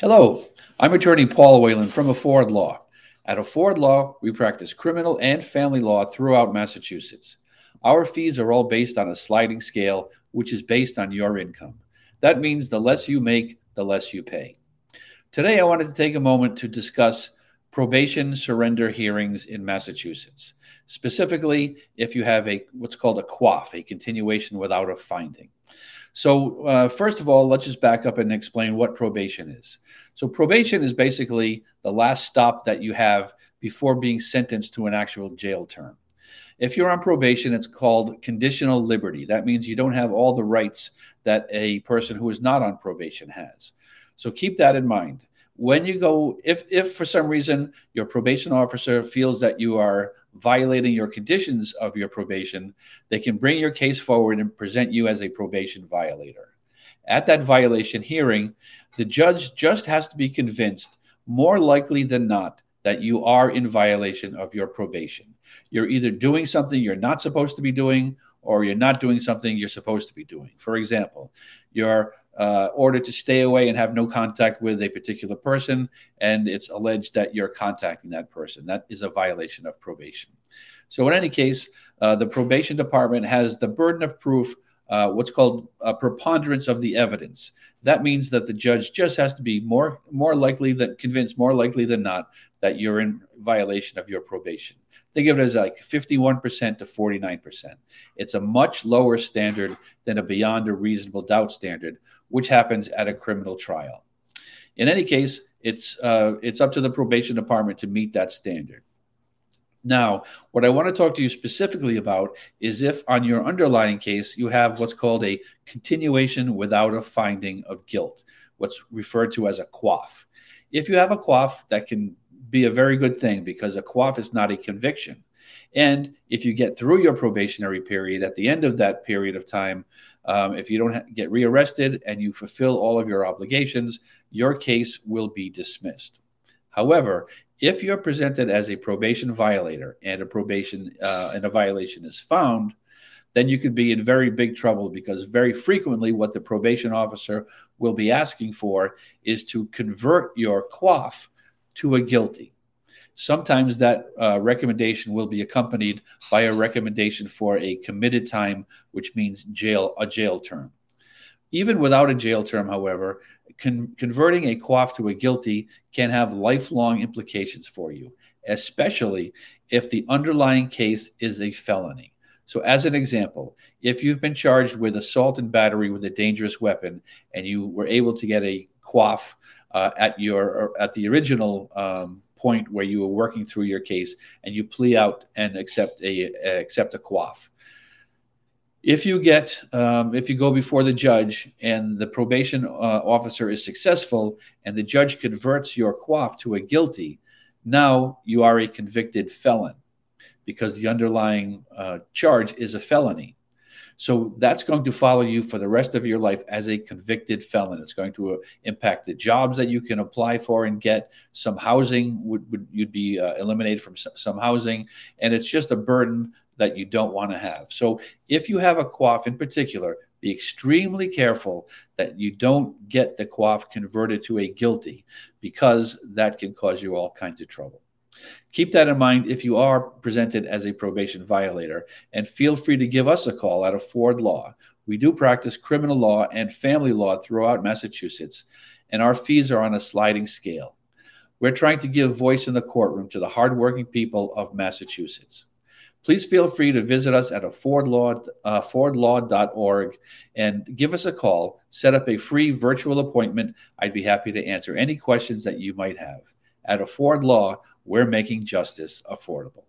Hello, I'm attorney Paul Whalen from Afford Law. At Afford Law, we practice criminal and family law throughout Massachusetts. Our fees are all based on a sliding scale, which is based on your income. That means the less you make, the less you pay. Today, I wanted to take a moment to discuss probation surrender hearings in Massachusetts. Specifically, if you have a what's called a CWOF, a continuation without a finding. So, uh, first of all, let's just back up and explain what probation is. So, probation is basically the last stop that you have before being sentenced to an actual jail term. If you're on probation, it's called conditional liberty. That means you don't have all the rights that a person who is not on probation has. So, keep that in mind when you go if if for some reason your probation officer feels that you are violating your conditions of your probation they can bring your case forward and present you as a probation violator. At that violation hearing the judge just has to be convinced more likely than not that you are in violation of your probation. You're either doing something you're not supposed to be doing or you're not doing something you're supposed to be doing for example you're uh, ordered to stay away and have no contact with a particular person, and it's alleged that you're contacting that person. That is a violation of probation. So, in any case, uh, the probation department has the burden of proof, uh, what's called a preponderance of the evidence. That means that the judge just has to be more more likely than convinced, more likely than not, that you're in violation of your probation. Think of it as like 51% to 49%. It's a much lower standard than a beyond a reasonable doubt standard, which happens at a criminal trial. In any case, it's uh, it's up to the probation department to meet that standard. Now, what I want to talk to you specifically about is if on your underlying case you have what's called a continuation without a finding of guilt, what's referred to as a CWOF. If you have a CWOF, that can be a very good thing because a CWOF is not a conviction. And if you get through your probationary period, at the end of that period of time, um, if you don't ha- get rearrested and you fulfill all of your obligations, your case will be dismissed. However, if you're presented as a probation violator and a probation uh, and a violation is found, then you could be in very big trouble because very frequently what the probation officer will be asking for is to convert your CWOF to a guilty. Sometimes that uh, recommendation will be accompanied by a recommendation for a committed time, which means jail a jail term. Even without a jail term, however, con- converting a CWOF to a guilty can have lifelong implications for you, especially if the underlying case is a felony. So, as an example, if you've been charged with assault and battery with a dangerous weapon and you were able to get a CWOF uh, at your at the original um, point where you were working through your case and you plea out and accept a accept a CWOF. If you get um, if you go before the judge and the probation uh, officer is successful and the judge converts your CWOF to a guilty, now you are a convicted felon because the underlying uh, charge is a felony. So that's going to follow you for the rest of your life as a convicted felon. It's going to uh, impact the jobs that you can apply for and get. Some housing would, would you'd be uh, eliminated from some housing, and it's just a burden that you don't want to have. So if you have a CWOF in particular, be extremely careful that you don't get the CWOF converted to a guilty because that can cause you all kinds of trouble. Keep that in mind if you are presented as a probation violator, and feel free to give us a call at Afford Law. We do practice criminal law and family law throughout Massachusetts, and our fees are on a sliding scale. We're trying to give voice in the courtroom to the hardworking people of Massachusetts. Please feel free to visit us at affordlaw, uh, and give us a call. Set up a free virtual appointment. I'd be happy to answer any questions that you might have. At Afford Law, we're making justice affordable.